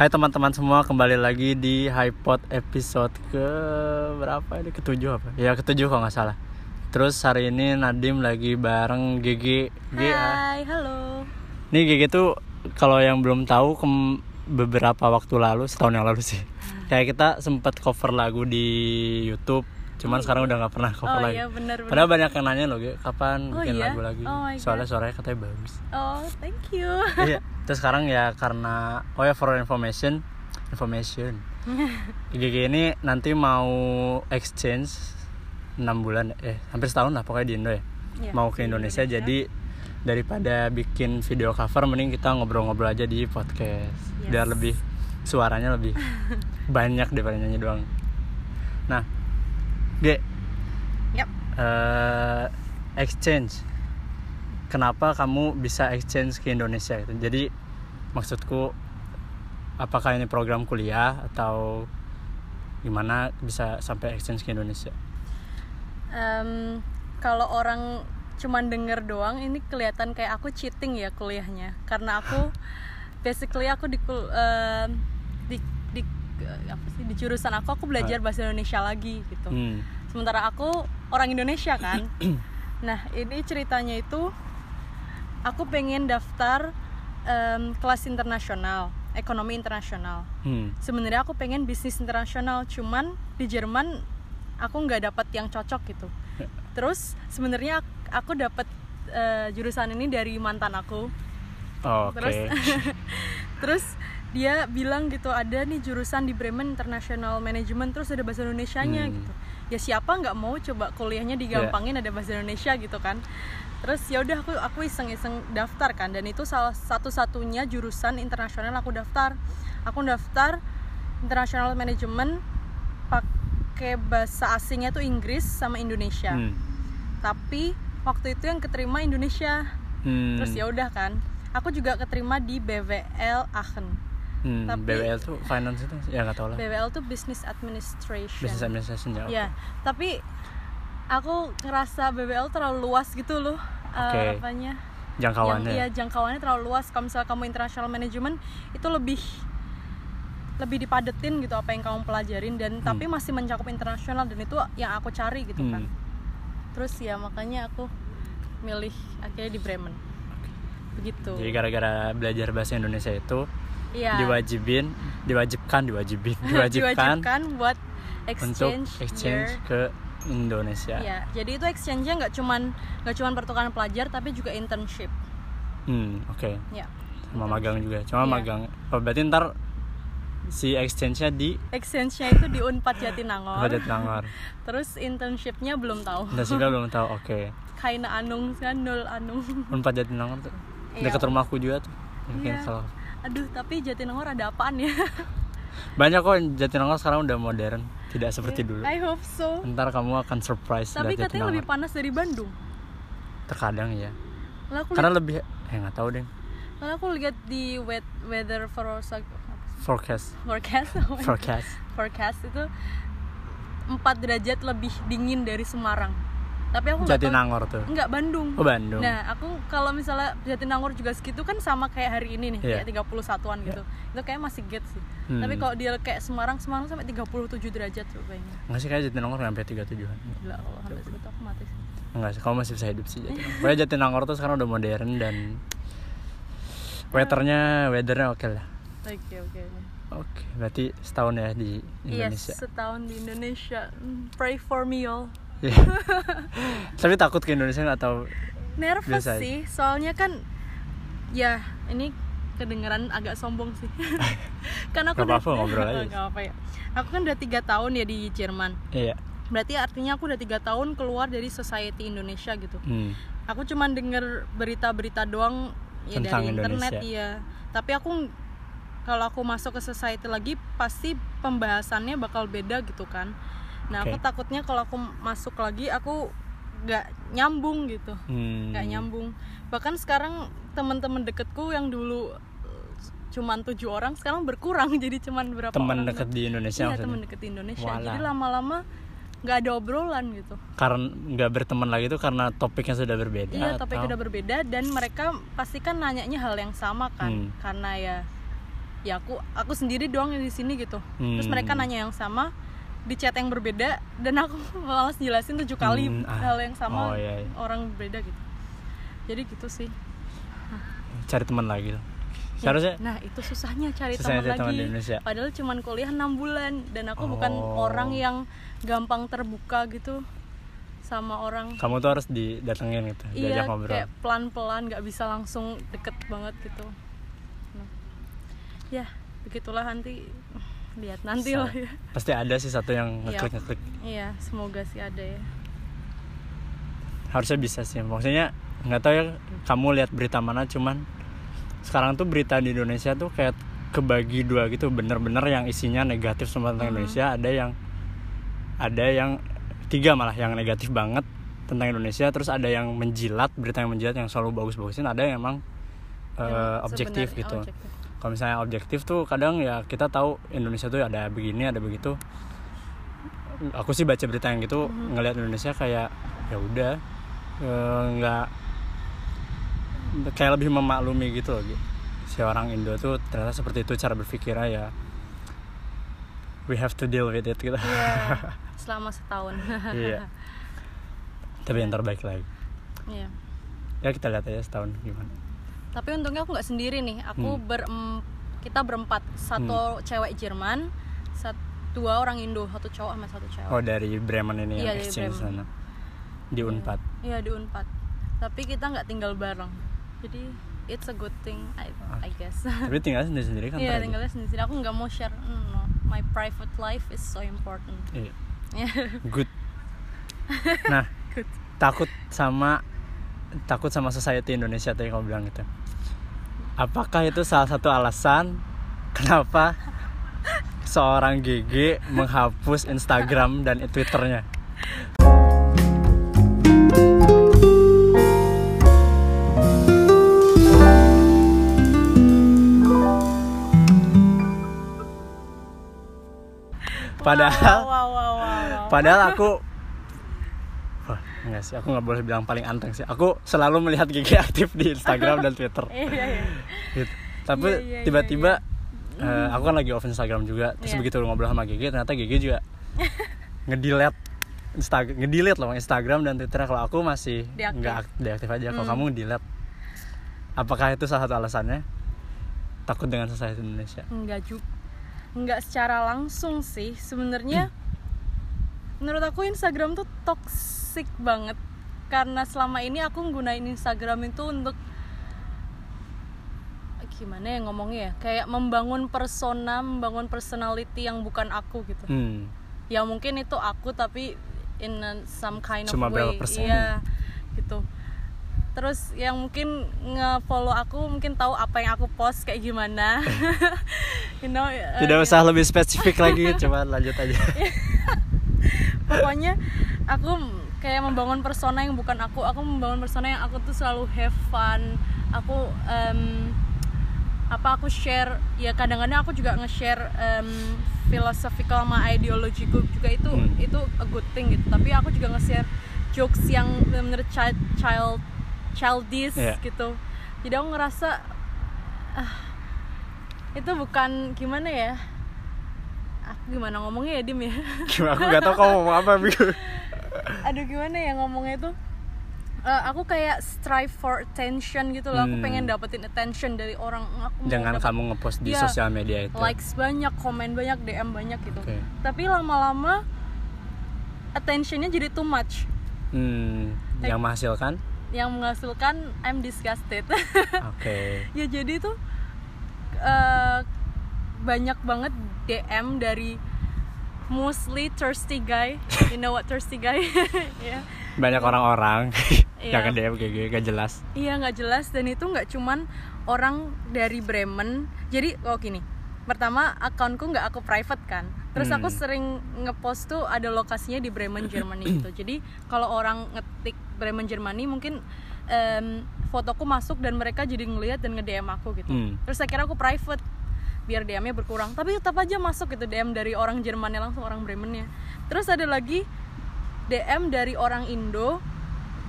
Hai teman-teman semua, kembali lagi di HiPod episode ke berapa ini? Ketujuh apa? Ya ketujuh kalau nggak salah. Terus hari ini Nadim lagi bareng GG. Ah. Hai, halo. Nih GG tuh kalau yang belum tahu kem- beberapa waktu lalu, setahun yang lalu sih. Kayak kita sempat cover lagu di YouTube. Cuman sekarang udah nggak pernah cover Oh lagi. iya benar benar. Padahal banyak yang nanya loh, Ge, kapan Oh bikin iya? lagu lagi? Oh Soalnya suaranya katanya bagus. Oh, thank you. iya terus sekarang ya karena oh ya for information information GG ini nanti mau exchange 6 bulan eh hampir setahun lah pokoknya di Indo ya Iya, mau ke Indonesia. jadi daripada bikin video cover mending kita ngobrol-ngobrol aja di podcast Yes. biar lebih suaranya lebih banyak daripada nyanyi doang nah G. Yap. eh, exchange. Kenapa kamu bisa exchange ke Indonesia gitu? Jadi maksudku apakah ini program kuliah atau gimana bisa sampai exchange ke Indonesia? Em, kalau orang cuman denger doang ini kelihatan kayak aku cheating ya kuliahnya. Karena aku basically aku di di di apa sih di jurusan aku aku belajar bahasa Indonesia lagi gitu. hmm. sementara aku orang Indonesia kan nah ini ceritanya itu aku pengen daftar em, kelas internasional ekonomi internasional Hmm. sebenarnya aku pengen bisnis internasional cuman di Jerman aku nggak dapat yang cocok gitu terus sebenarnya ak- aku dapat eh, jurusan ini dari mantan aku Oh, terus terus dia bilang gitu ada nih jurusan di Bremen International Management terus ada bahasa Indonesianya Hmm. gitu. Ya siapa nggak mau coba kuliahnya digampangin ada bahasa Indonesia gitu kan. Terus ya udah aku aku iseng-iseng daftar kan dan itu salah satu-satunya jurusan internasional aku daftar. Aku daftar International Management pakai bahasa asingnya tuh Inggris sama Indonesia. Hmm. tapi waktu itu yang keterima Indonesia. Hmm. terus ya udah kan aku juga keterima di BWL Aachen Hmm, tapi- BWL tuh finance itu ya nggak tahu lah. BWL tuh Business Administration. Business administration ya oke. ya tapi aku ngerasa BWL terlalu luas gitu loh uh, Oke. apanya. Jangkauannya yang iya jangkauannya terlalu luas. Kalau misalnya kamu international management itu lebih lebih dipadetin gitu apa yang kamu pelajarin dan tapi masih mencakup internasional dan itu yang aku cari gitu kan. Hmm. terus ya makanya aku milih akhirnya di Bremen. Begitu. Jadi gara-gara belajar bahasa Indonesia itu Iya. diwajibin diwajibkan diwajibin diwajibkan diwajibkan buat untuk exchange, exchange year. ke Indonesia Ya, jadi itu exchange-nya nggak cuman nggak cuman pertukaran pelajar tapi juga internship. hmm oke Ya. sama magang juga cuma Iya. magang oh, berarti ntar si exchange-nya di Exchange-nya itu di Unpad Jatinangor. Jatinangor Terus internship-nya belum tahu. Internshipnya belum tahu oke Kaina Anung kan nol Anung. Unpad Jatinangor tuh Iya. dekat rumahku juga tuh mungkin Iya. kalau Aduh, tapi Jatinangor ada apaan ya? banyak kok Jatinangor sekarang udah modern tidak seperti dulu I hope so. ntar kamu akan surprise Tapi katanya lebih panas dari Bandung. terkadang ya aku karena lebih eh nggak tahu deh lalu aku lihat di wet, weather forecast forecast forecast forecast forecast itu 4 derajat lebih dingin dari Semarang. Tapi aku tahu Jatinangor tuh Enggak, Bandung. oh Bandung Nah, aku kalau misalnya Jatinangor juga segitu kan sama kayak hari ini nih, Iya. kayak 31-an gitu. Itu kayak masih get sih. Hmm. Tapi kalau dia kayak Semarang, Semarang sampai 37 derajat tuh kayaknya. nggak sih kayak Jatinangor sampai 37an Gila kalau sampai segitu aku mati sih. Enggak sih, kamu masih bisa hidup sih Jatinangor. Pokoknya Jatinangor tuh sekarang udah modern dan weathernya weathernya oke lah. Oke, oke. oke. Oke, berarti setahun ya di Indonesia. Yes, setahun di Indonesia. Hmm, Pray for me all. Iya. Tapi takut ke Indonesia atau Nervous Biasa sih, soalnya kan ya ini kedengeran agak sombong sih. kan aku Gak apa-apa, ngobrol aja. Gak apa ya. Aku kan udah tiga tahun ya di Jerman. iya. Berarti artinya aku udah tiga tahun keluar dari society Indonesia gitu. Hmm. Aku cuman denger berita-berita doang ya Tentang dari internet Indonesia. ya. Tapi aku kalau aku masuk ke society lagi pasti pembahasannya bakal beda gitu kan. Nah aku Oke. takutnya kalau aku masuk lagi aku nggak nyambung gitu, Hmm. nggak nyambung. Bahkan sekarang teman-teman deketku yang dulu eh, cuman tujuh orang sekarang berkurang jadi cuman berapa Teman orang dekat di Indonesia Iya teman deket di Indonesia. Walah. Jadi lama-lama nggak ada obrolan gitu karena nggak berteman lagi tuh karena topiknya sudah berbeda iya topik atau- udah berbeda dan mereka pasti kan nanyanya hal yang sama kan Hmm. karena ya ya aku aku sendiri doang yang di sini gitu terus Hmm. mereka nanya yang sama di chat yang berbeda dan aku malas jelasin tujuh kali Hmm, ah. hal yang sama Oh, iya, iya. orang berbeda gitu jadi gitu sih cari teman lagi seharusnya nah itu susahnya cari Susahnya teman lagi di Indonesia. padahal cuman kuliah enam bulan dan aku bukan Oh. orang yang gampang terbuka gitu sama orang kamu tuh harus didatengin gitu iya diajak ngobrol kayak pelan pelan nggak bisa langsung deket banget gitu Nah, ya begitulah nanti lihat nanti lah ya pasti ada sih satu yang Iya. ngeklik ngeklik iya semoga sih ada ya harusnya bisa sih maksudnya nggak tahu ya kamu lihat berita mana cuman sekarang tuh berita di Indonesia tuh kayak kebagi dua gitu bener-bener yang isinya negatif semua tentang Hmm. Indonesia ada yang ada yang tiga malah yang negatif banget tentang Indonesia terus ada yang menjilat berita yang menjilat yang selalu bagus-bagusin ada yang emang Yang objektif sebenarnya gitu objektif. Kalau misalnya objektif tuh kadang ya kita tahu Indonesia tuh ada begini ada begitu. Aku sih baca berita yang gitu Mhm. ngelihat Indonesia kayak ya udah eh, nggak kayak lebih memaklumi gitu loh si orang Indo tuh ternyata seperti itu cara berpikirnya ya. We have to deal with it gitu. Iya, selama setahun. Iya. Tapi yang terbaik lagi. Iya. ya kita lihat aja setahun gimana tapi untungnya aku nggak sendiri nih. Aku Hmm. berem- kita berempat. Satu cewek Jerman sat- dua orang Indo. Satu cowok sama satu cewek. Oh dari Bremen ini Iya, yang dari exchange Bremen. sana. Di Unpad. Iya di Unpad. Tapi kita nggak tinggal bareng. Jadi it's a good thing I, I guess. Tapi tinggal sendiri sendiri kan iya tinggalnya sendiri aku nggak mau share mm, no. my private life is so important. Iya. Iya. good. Nah Good. takut sama takut sama society Indonesia tadi kamu bilang gitu apakah itu salah satu alasan kenapa seorang GG menghapus Instagram dan Twitternya padahal wow, wow, wow, wow, wow. Padahal aku enggak sih, aku nggak boleh bilang paling anteng sih. Aku selalu melihat Gigi aktif di Instagram dan Twitter. iya iya Gitu. Tapi Iya, iya, iya, tiba-tiba eh, aku kan lagi off Instagram juga. Terus Iya. begitu ngobrol sama Gigi, ternyata Gigi juga ngedelete Instagram, ngedelete loh Instagram dan Twitter. Kalau aku masih nggak ak- deaktif aja. Kalau Hmm. kamu ngedelete, apakah itu salah satu alasannya? Takut dengan society Indonesia. Enggak juga Enggak secara langsung sih Sebenarnya Menurut aku Instagram tuh toxic banget Karena selama ini aku nggunain Instagram itu untuk Gimana ya ngomongnya ya Kayak membangun persona Membangun personality yang bukan aku gitu Hmm. Ya mungkin itu aku tapi In a- some kind of Cuma berapa way? Iya gitu Terus yang mungkin nge-follow aku mungkin tahu apa yang aku post kayak gimana you know uh, Tidak usah lebih spesifik lagi, coba lanjut aja. pokoknya aku kayak membangun persona yang bukan aku. Aku membangun persona yang aku tuh selalu have fun. Aku em, apa aku share ya kadang-kadang aku juga nge-share em, philosophical sama ideologiku juga itu Hmm. itu a good thing gitu. Tapi aku juga nge-share jokes yang benar-benar child child childish Iya. gitu. Jadi aku ngerasa ah, itu bukan gimana ya? Aku gimana ngomongnya ya dim ya? Gimana? Aku nggak tahu kamu ngomong apa. aduh gimana ya ngomongnya itu Eh, aku kayak strive for attention gitu loh aku Hmm. pengen dapetin attention dari orang aku mau Dengan dapet kamu ngepost di Iya. sosial media itu. likes banyak komen banyak dm banyak gitu Oke. tapi lama-lama attentionnya jadi too much Hmm, yang menghasilkan? yang menghasilkan I'm disgusted Oke. ya jadi tuh eh, banyak banget DM dari mostly thirsty guy you know what thirsty guy ya Banyak orang-orang Iya. yang nge-DM kayak gak jelas. Iya nggak jelas dan itu nggak cuman orang dari Bremen. Jadi oh gini, pertama akunku nggak aku private kan. Terus Hmm. aku sering ngepost tuh ada lokasinya di Bremen Germany gitu. Jadi kalau orang ngetik Bremen Germany mungkin em, fotoku masuk dan mereka jadi ngelihat dan nge-DM aku gitu. Hmm. Terus kira aku private biar DM-nya berkurang. Tapi tetap aja masuk gitu DM dari orang Jermannya langsung orang Bremennya. Terus ada lagi DM dari orang Indo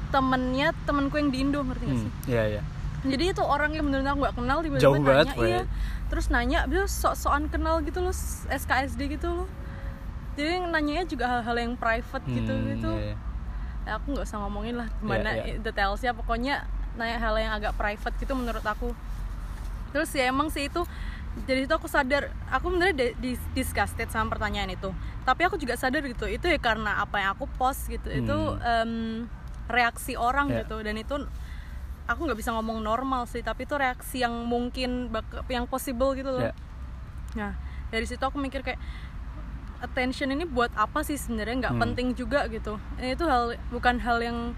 temennya temenku yang di Indo ngerti gak sih? Hmm, Iya, iya. jadi itu orang yang benar-benar aku nggak kenal tiba-tiba Jauh nanya banget, iya terus nanya dia sok-sokan kenal gitu loh SKSD gitu loh jadi nanyanya juga hal-hal yang private gitu Hmm, gitu iya, iya. ya, aku nggak usah ngomongin lah gimana Iya, iya. detailsnya pokoknya nanya hal yang agak private gitu menurut aku terus ya emang sih itu jadi itu aku sadar aku di- disgusted sama pertanyaan itu tapi aku juga sadar gitu itu ya karena apa yang aku post gitu itu em, reaksi orang Iya. gitu dan itu aku nggak bisa ngomong normal sih tapi itu reaksi yang mungkin bak- yang possible gitu loh Iya. Nah, dari situ aku mikir kayak attention ini buat apa sih sebenarnya nggak Hmm. penting juga gitu. Ini itu hal bukan hal yang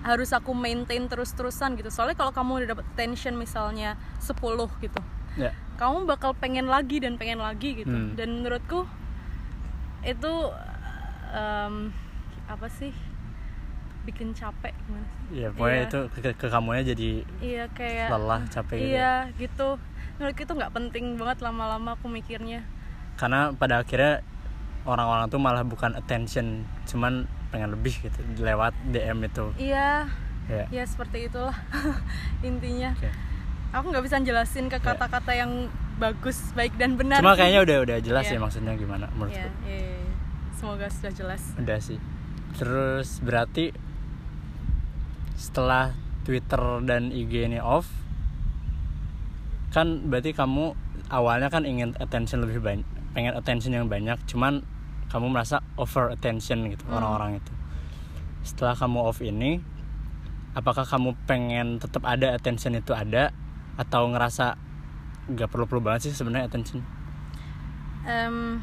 harus aku maintain terus-terusan gitu. Soalnya kalau kamu udah dapet attention misalnya 10 gitu. Ya. Kamu bakal pengen lagi dan pengen lagi gitu. Hmm. Dan menurutku itu em, apa sih? bikin capek gimana? Iya, pokoknya Iya. itu ke, ke, kamunya jadi Iya kayak lelah, capek gitu. Iya, gitu. Menurutku itu nggak penting banget lama-lama aku mikirnya. Karena pada akhirnya orang-orang tuh malah bukan attention, cuman pengen lebih gitu lewat DM itu. Iya, Ya. ya seperti itulah intinya. Oke. Aku nggak bisa jelasin ke kata-kata yang bagus, baik dan benar. Cuma kayaknya udah udah jelas Iya. ya maksudnya gimana menurutku. iya, iya. Semoga sudah jelas. Udah sih. Terus berarti setelah Twitter dan IG ini off kan berarti kamu awalnya kan ingin attention lebih banyak pengen attention yang banyak cuman kamu merasa over attention gitu Hmm. orang-orang itu setelah kamu off ini apakah kamu pengen tetap ada attention itu ada atau ngerasa nggak perlu-perlu banget sih sebenarnya attention Em,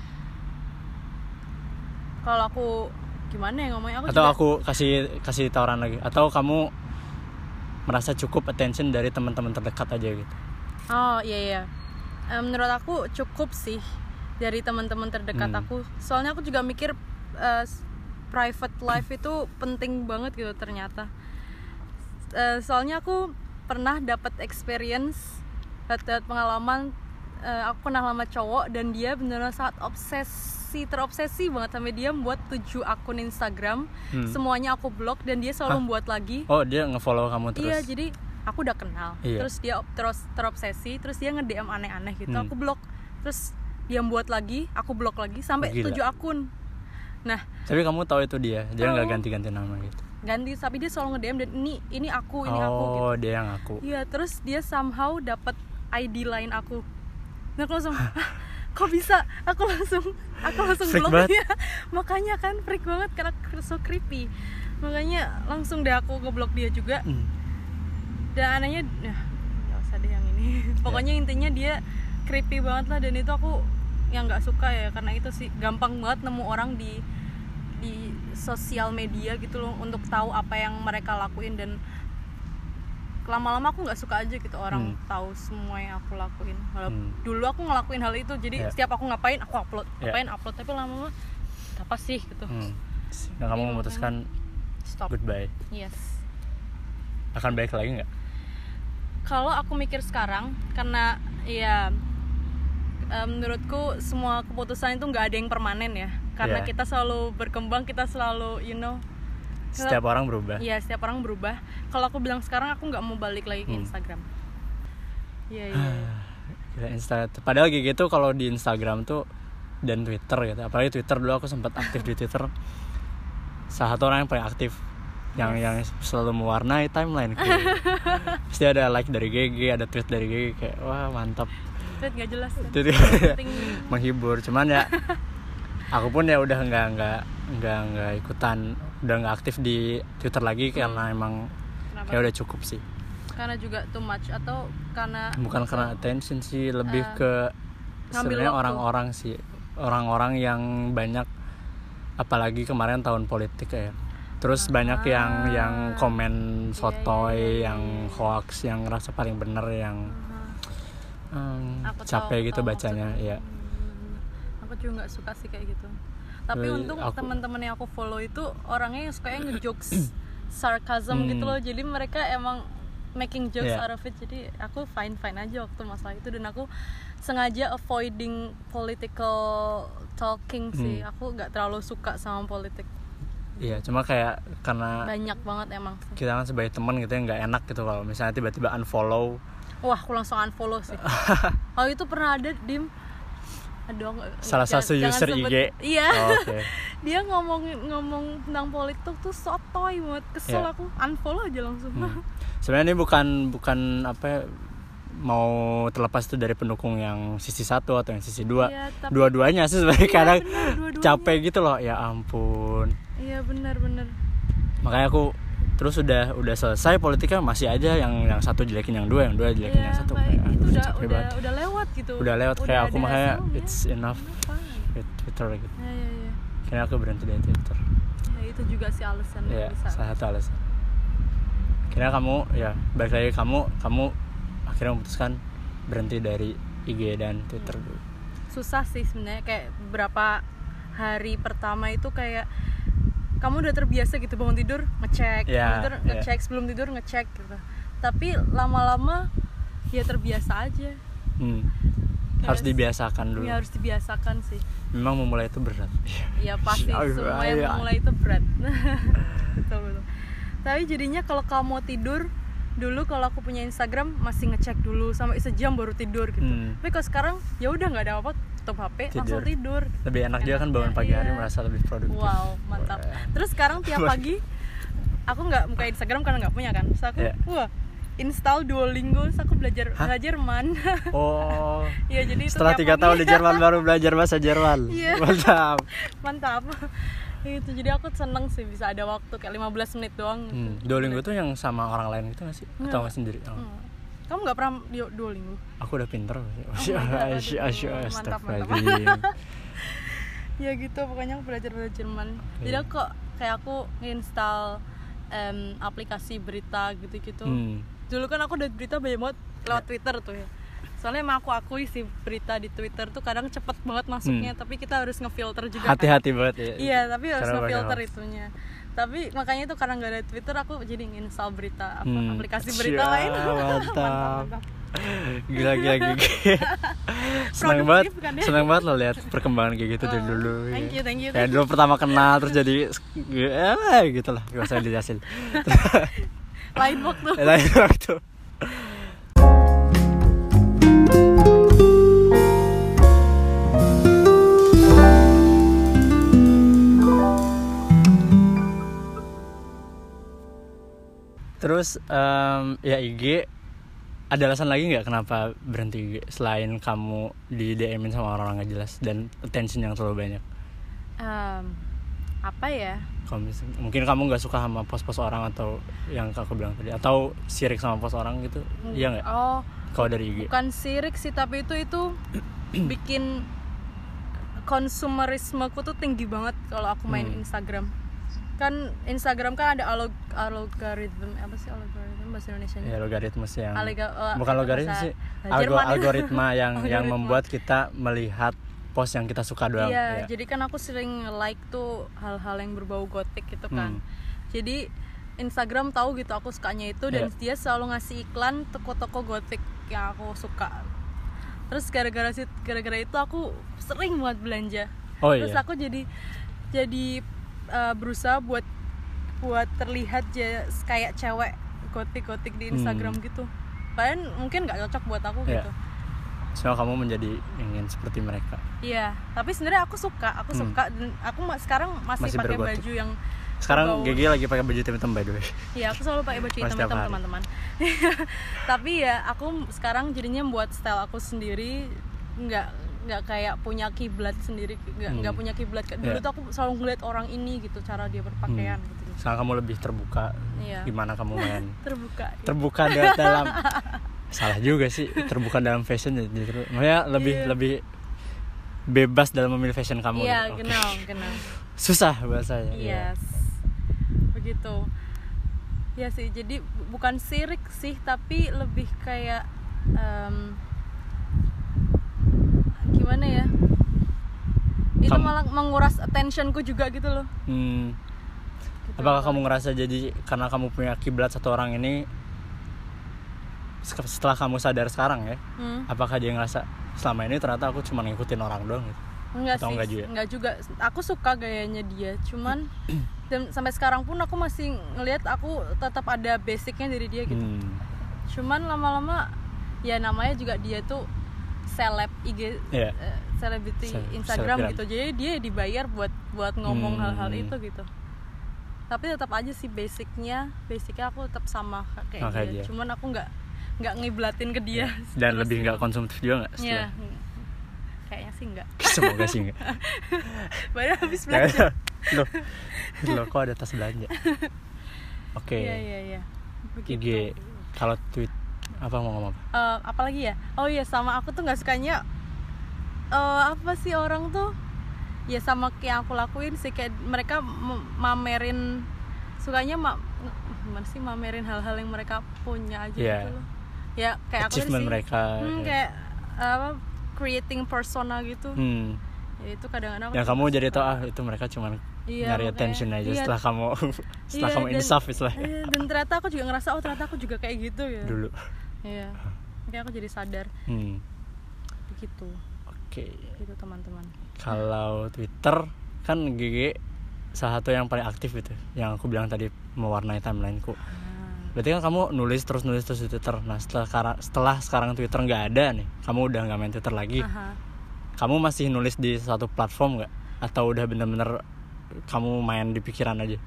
kalau aku gimana ya ngomongnya aku atau juga- aku kasih kasih tawaran lagi atau kamu merasa cukup attention dari teman-teman terdekat aja gitu Oh iya iya. Eh, menurut aku cukup sih dari teman-teman terdekat Hmm. aku. Soalnya aku juga mikir s- private life itu penting banget gitu ternyata. Eh, soalnya aku pernah dapat experience, dapat pengalaman. eh, aku kenal sama cowok dan dia benar-benar sangat obsesi, terobsesi banget sampai dia membuat tujuh akun Instagram. Hmm. Semuanya aku blok dan dia selalu membuat lagi. oh dia ngefollow kamu terus Iya, jadi aku udah kenal. Iya. Terus dia terus terobsesi, terus dia nge-DM aneh-aneh gitu. Hmm. Aku blok. Terus dia buat lagi, aku blok lagi sampai. 7 akun. Nah, tapi kamu tahu itu dia dia nggak Tahu. ganti-ganti nama gitu ganti tapi dia selalu nge-DM dan ini ini aku, ini aku gitu. oh dia yang aku Iya, terus dia somehow dapat ID lain aku. Nah, aku langsung "Hah, kok bisa? Aku langsung aku langsung Freak blok dia. Makanya kan freak banget karena so creepy. Makanya langsung deh aku ngeblok dia juga. Hmm. dan anehnya nah nggak usah deh yang ini pokoknya intinya dia creepy banget lah dan itu aku yang nggak suka ya karena itu sih gampang banget nemu orang di di sosial media gitu loh untuk tahu apa yang mereka lakuin dan lama-lama aku nggak suka aja gitu orang Hmm. tahu semua yang aku lakuin Hmm. dulu aku ngelakuin hal itu jadi Ya. setiap aku ngapain aku upload Ya. ngapain upload tapi lama-lama apa sih gitu Hmm. Nah, kamu memutuskan stop goodbye yes akan baik lagi nggak kalau aku mikir sekarang karena ya eh, menurutku semua keputusan itu nggak ada yang permanen ya karena Iya. kita selalu berkembang kita selalu you know setiap orang berubah. Ya setiap orang berubah. Kalau aku bilang sekarang aku nggak mau balik lagi ke Hmm. Instagram. Iya iya. Iya. Gila, Insta padahal kayak gitu kalau di Instagram tuh dan Twitter gitu. Apalagi Twitter dulu aku sempat aktif di Twitter. Salah satu orang yang paling aktif yang yang selalu mewarnai timeline pasti ada like dari GG ada tweet dari GG kayak wah mantap. Tweet nggak jelas kan? menghibur. Cuman ya aku pun ya udah nggak nggak nggak nggak ikutan udah nggak aktif di Twitter lagi karena emang kenapa? kayak udah cukup sih. Karena juga too much atau karena bukan karena attention sih lebih Eh, ke sebenarnya orang-orang sih. Orang-orang yang banyak apalagi kemarin tahun politik ya. Terus banyak yang yang komen sotoy Ah. iya, iya, yang hoax yang ngerasa paling bener yang Aku tahu, capek aku gitu tahu bacanya maksudnya. ya aku juga nggak suka sih kayak gitu. Tapi Eh, untung aku- teman-teman yang aku follow itu orangnya yang sukanya ngejokes sarcasm Hmm. gitu loh. Jadi mereka emang making jokes Yeah. out of it. Jadi aku fine fine aja waktu masalah itu. Dan aku sengaja avoiding political talking sih. Hmm. aku nggak terlalu suka sama politik. Iya cuma kayak karena banyak banget emang kita kan sebagai teman gitu ya nggak enak gitu kalau misalnya tiba-tiba unfollow. Wah aku langsung unfollow sih. Oh itu pernah ada dim aduh nggak- Salah jangan- satu user sebut- IG. iya Oh, oke dia ngomong ngomong tentang politik tuh sotoy banget kesel Iya. aku unfollow aja langsung Hmm. sebenarnya ini bukan bukan apa ya, mau terlepas itu dari pendukung yang sisi satu atau yang sisi dua Iya, tapi- dua-duanya sih sebenarnya Iya, kadang bener, dua-duanya. capek gitu loh ya ampun iya benar benar makanya aku terus udah udah selesai politiknya masih aja yang yang satu jelekin yang dua yang dua jelekin Iya, yang satu. Mbak, Kayak, itu aduh, udah udah banget. udah lewat gitu. Udah lewat kayak aku makanya hasilnya. it's enough. With Twitter gitu ya ya ya kayaknya aku berhenti dari Twitter ya itu juga sih alasan ya bisa salah satu alasan. Kira kamu ya balik lagi kamu kamu akhirnya memutuskan berhenti dari IG dan Twitter dulu. Susah sih sebenarnya kayak beberapa hari pertama itu kayak kamu udah terbiasa gitu bangun tidur ngecek. Iya, bangun tidur iya. ngecek sebelum tidur ngecek gitu. Tapi lama-lama ya terbiasa aja. Hmm. harus Yes. dibiasakan dulu. ya harus dibiasakan sih. Memang memulai itu berat. Ya pasti. Semua yang mulai itu berat. Betul betul. Tapi jadinya kalau kamu mau tidur dulu kalau aku punya Instagram masih ngecek dulu sampai sejam baru tidur gitu. Hmm. tapi kalau sekarang ya udah nggak ada apa tutup HP langsung Tidur. tidur lebih enak juga kan bangun pagi hari iya. merasa lebih produktif wow mantap Wah. terus sekarang tiap pagi aku nggak buka Instagram karena nggak punya kan terus aku Iya. wah install Duolingo terus aku belajar Hah? belajar Jerman oh ya jadi setelah tiga tahun di Jerman baru belajar bahasa Jerman Iya. mantap mantap itu jadi aku seneng sih bisa ada waktu kayak 15 menit doang gitu. hmm. Duolingo tuh yang sama orang lain gitu gak sih atau nggak sendiri oh. Hmm. Kamu nggak pernah di Duolingo? Aku udah pinter Oh God, aduh, mantap, Astagfirullahaladzim. ya gitu pokoknya aku belajar belajar Jerman. Jadi Iya. aku kok kayak aku install aplikasi berita gitu-gitu. Hmm. dulu kan aku udah berita banyak banget lewat Twitter tuh ya. Soalnya emang aku akui sih berita di Twitter tuh kadang cepet banget masuknya tapi kita harus ngefilter juga kan. hati-hati banget ya. Iya tapi harus ngefilter itunya tapi makanya itu karena nggak ada Twitter aku jadi install berita apa Hmm. aplikasi berita Siap, lain. mantap. gila gila gila senang Produktif banget kan ya? senang banget lo lihat perkembangan kayak gitu dari Oh, dulu. thank you, thank you, thank dulu pertama kenal terus jadi eh gitu lah. Gak usah dijelasin lain waktu. Lain waktu Terus em, ya IG ada alasan lagi nggak kenapa berhenti IG selain kamu di DM-in sama orang-orang gak jelas dan attention yang terlalu banyak? Em, apa ya mungkin kamu nggak suka sama pos-pos orang atau yang aku bilang tadi atau sirik sama pos orang gitu, iya nggak? oh Kalau dari IG? bukan sirik sih tapi itu itu bikin konsumerismeku tuh tinggi banget kalau aku main Hmm. Instagram kan Instagram kan ada alog algoritma apa sih algoritma bahasa Indonesia Ya logaritma sih yang Alega- eh, bukan logaritma sih, algo- algoritma yang yang Algoritma. membuat kita melihat post yang kita suka doang. Iya, ya. jadi kan aku sering like tuh hal-hal yang berbau gotik gitu kan. Hmm. Jadi Instagram tahu gitu aku sukanya itu dan Iya. dia selalu ngasih iklan toko-toko gotik yang aku suka. Terus gara-gara gara-gara itu aku sering banget belanja. Oh Terus iya. aku jadi jadi uh, berusaha buat buat terlihat kayak cewek gotik-gotik di Instagram Hmm. gitu. Padahal mungkin nggak cocok buat aku Iya. gitu. Semua kamu menjadi ingin seperti mereka. Iya, tapi sebenarnya aku suka, aku Hmm. suka dan aku ma- sekarang masih, Masih pakai baju yang Sekarang Gigi lagi pakai baju hitam by the way. Iya, aku selalu pakai baju Mas hitam tiap hitam hari. teman-teman. tapi ya aku sekarang jadinya buat style aku sendiri nggak nggak kayak punya kiblat sendiri nggak nggak Hmm. punya kiblat dulu Iya. tuh aku selalu ngeliat orang ini gitu cara dia berpakaian Hmm. gitu Sekarang kamu lebih terbuka Iya. gimana kamu main. terbuka terbuka da- dalam salah juga sih terbuka dalam fashion ya justru maksudnya lebih Iya. lebih bebas dalam memilih fashion kamu iya gitu. Oke. genau genau susah bahasanya yes begitu ya sih jadi bu- bukan sirik sih tapi lebih kayak em, gimana ya itu Kamu- malah menguras attentionku juga gitu loh Hmm, Gitu. apakah kamu ngerasa jadi karena kamu punya kiblat satu orang ini se- setelah kamu sadar sekarang ya Hmm. apakah dia ngerasa selama ini ternyata aku cuma ngikutin orang doang gitu enggak Atau sih enggak juga? enggak juga aku suka gayanya dia cuman dan sampai sekarang pun aku masih ngelihat aku tetap ada basicnya dari dia gitu Hmm. cuman lama-lama ya namanya juga dia tuh seleb IG Iya. eh, selebriti Se- Instagram selebgram. gitu jadi dia dibayar buat buat ngomong Hmm. hal-hal itu gitu tapi tetap aja sih basicnya basicnya aku tetap sama kayak kayak dia. dia. cuman aku nggak nggak ngiblatin ke dia Dan terus. lebih nggak konsumtif juga nggak ya setelah? kayaknya sih nggak Semoga sih nggak. baru habis belanja loh, loh kok ada tas belanja? Oke. iya iya iya IG begitu kalau tweet apa mau ngomong apa? Eh, apalagi ya oh iya sama aku tuh nggak sukanya eh, apa sih orang tuh ya sama kayak aku lakuin sih kayak mereka mamerin sukanya ma gimana sih mamerin hal-hal yang mereka punya aja Iya. gitu loh ya kayak aku Achievement sih mereka. hmm, ya. kayak apa creating persona gitu Hmm. ya itu kadang-kadang aku Yang kamu jadi tau ah itu mereka cuma Iya, nyari makanya. attention aja Iya. setelah kamu setelah Iya, kamu insaf istilah Iya, dan ternyata aku juga ngerasa oh ternyata aku juga kayak gitu ya dulu. Iya kayak aku jadi sadar Hmm. begitu Oke. gitu teman-teman Kalau Twitter kan GG salah satu yang paling aktif itu yang aku bilang tadi mewarnai timelineku. Ah. Berarti kan kamu nulis terus nulis terus di Twitter. Nah setelah sekarang setelah sekarang Twitter nggak ada nih, kamu udah nggak main Twitter lagi. Aha. Kamu masih nulis di satu platform nggak? Atau udah bener-bener kamu main di pikiran aja?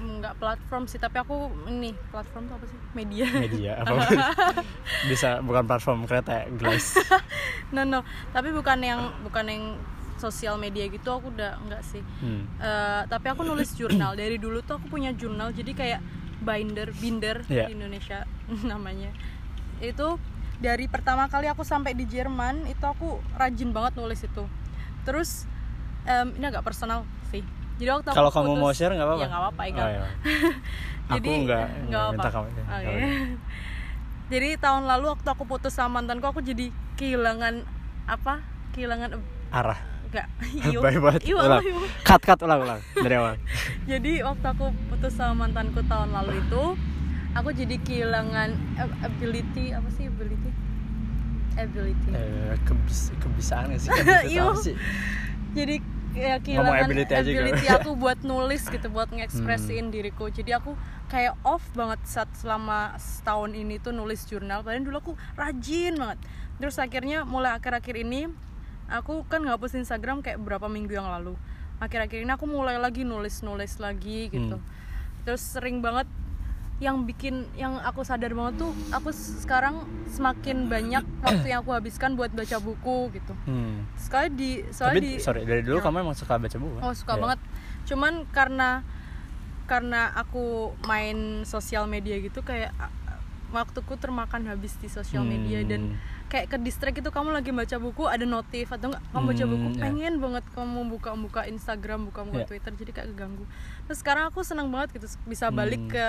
Nggak platform sih tapi aku ini platform tuh apa sih media Media apa? Bisa bukan platform kereta ya, Glass. no no tapi bukan yang bukan yang sosial media gitu aku udah nggak sih Hmm. Eh, tapi aku nulis jurnal dari dulu tuh aku punya jurnal jadi kayak binder binder Iya. di Indonesia namanya itu dari pertama kali aku sampai di Jerman itu aku rajin banget nulis itu terus em, ini agak personal jadi waktu Kalau kamu putus- mau share nggak apa-apa? ya nggak apa-apa. Oh, iya. Aku Jadi, nggak nggak minta apa. kamu. Oke. nggak apa. jadi tahun lalu waktu aku putus sama mantanku aku jadi kehilangan apa kehilangan Arah. enggak banget. Iu, Ulang. Cut cut ulang ulang dari awal. jadi waktu aku putus sama mantanku tahun lalu itu aku jadi kehilangan ab- ability apa sih ability ability Eh, kebis kebisaan sih? Kebisaan sih? jadi ya kehilangan ability ability, aja aku buat nulis gitu buat Hmm. ngekspresiin diriku. Jadi aku kayak off banget saat selama setahun ini tuh nulis jurnal. Padahal dulu aku rajin banget. Terus akhirnya mulai akhir-akhir ini aku kan ngapus Instagram kayak berapa minggu yang lalu. Akhir-akhir ini aku mulai lagi nulis-nulis lagi gitu. Hmm. terus sering banget yang bikin yang aku sadar banget tuh aku sekarang semakin banyak waktu yang aku habiskan buat baca buku gitu Hmm. sekali di soalnya Tapi di sorry dari dulu Ya. kamu emang suka baca buku? kan? Oh suka Iya. banget. Cuman karena karena aku main sosial media gitu kayak waktuku termakan habis di sosial media Hmm. dan kayak ke distract itu kamu lagi baca buku ada notif atau enggak kamu baca buku Hmm, ya. pengen banget kamu buka-buka Instagram buka-buka Ya. Twitter jadi kayak keganggu. Terus sekarang aku senang banget gitu bisa balik Hmm. ke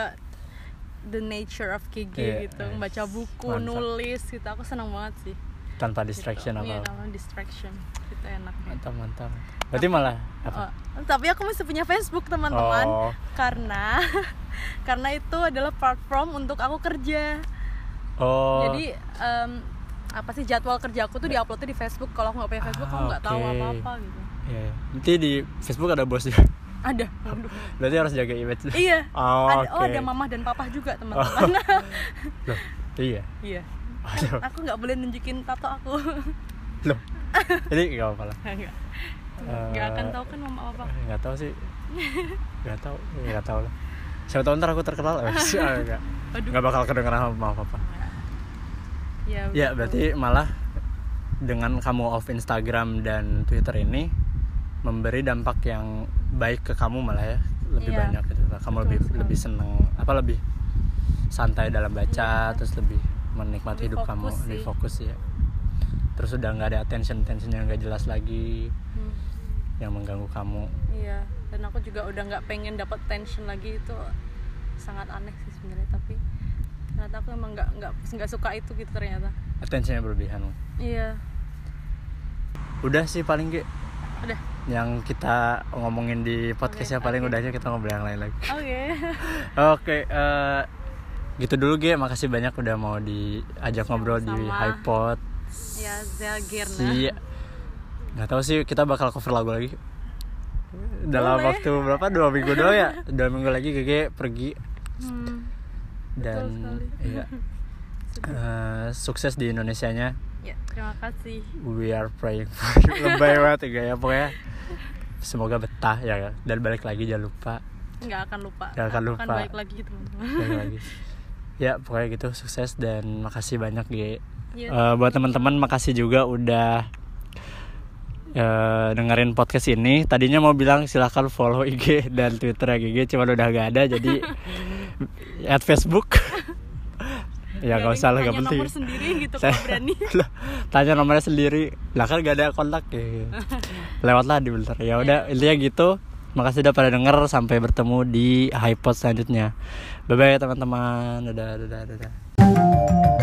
the nature of KG Iya, gitu yes. baca buku Mantap. nulis gitu aku senang banget sih tanpa distraction gitu. apa? Iya, tanpa distraction itu enak Mantap mantap. Berarti malah apa? Oh, tapi aku masih punya Facebook teman-teman Oh. karena karena itu adalah platform untuk aku kerja. Oh. Jadi em, apa sih jadwal kerja aku tuh diuploadnya di Facebook. Kalau aku nggak punya Facebook, Ah, aku nggak tahu oke. apa-apa gitu. Iya. Nanti di Facebook ada bos juga. Ada. Waduh. Berarti harus jaga image. iya. Oh, ada, oh oke. ada mamah dan papa juga teman-teman. Loh, iya. iya. Aduh. Aku nggak boleh nunjukin tato aku. Loh. Jadi gak apa-apa lah. Nggak. Nggak akan tahu kan mama papa. Gak tahu sih. Gak tahu. Gak tahu lah. Siapa tahu ntar aku terkenal. Eh, sih, ah, Gak. Aduh. Gak bakal kedengeran sama apa-apa. Ya, Ya berarti malah dengan kamu off Instagram dan Twitter ini memberi dampak yang baik ke kamu malah ya lebih Iya. banyak gitu. Kamu Betul lebih sekali. lebih seneng apa lebih santai dalam baca terus lebih menikmati Lebih hidup kamu fokus lebih sih. fokus ya. Terus udah nggak ada attention attention yang nggak jelas lagi Hmm. yang mengganggu kamu. Iya, dan aku juga udah nggak pengen dapat tension lagi itu sangat aneh sih sebenarnya tapi ternyata aku emang nggak nggak nggak suka itu gitu ternyata. Attentionnya berlebihan. Iya, Udah sih paling Ge. udah. Yang kita ngomongin di podcastnya Oke, paling oke. udah aja kita ngobrol yang lain lagi. Oke. Oke, eh, gitu dulu Ge. Makasih banyak udah mau diajak ngobrol di Sama-sama. Hypod. ya Zelgirna. Si nggak tahu sih kita bakal cover lagu lagi dalam Boleh. waktu berapa dua minggu doang ya dua minggu lagi Gege pergi hmm. dan iya Eh, sukses di Indonesianya ya terima kasih we are praying for you lebay banget ya pokoknya semoga betah ya. Dan balik lagi jangan lupa. Nggak akan lupa. Nggak akan lupa. baik lagi teman-teman. Balik lagi. Ya pokoknya gitu. Sukses dan makasih banyak Ge. Iya. Eh, buat teman-teman makasih juga udah eh, dengerin podcast ini. Tadinya mau bilang silahkan follow IG dan Twitter GG cuman udah gak ada. Jadi add Facebook ya Biarin gak usah lah tanya gak penting. nomor sendiri gitu Saya- kalau berani. Tanya nomornya sendiri. Lah kan gak ada kontak ya. Lewatlah di bentar ya udah intinya gitu. Makasih udah pada denger. Sampai bertemu di iPod selanjutnya. Bye bye teman-teman. Dadah dadah dadah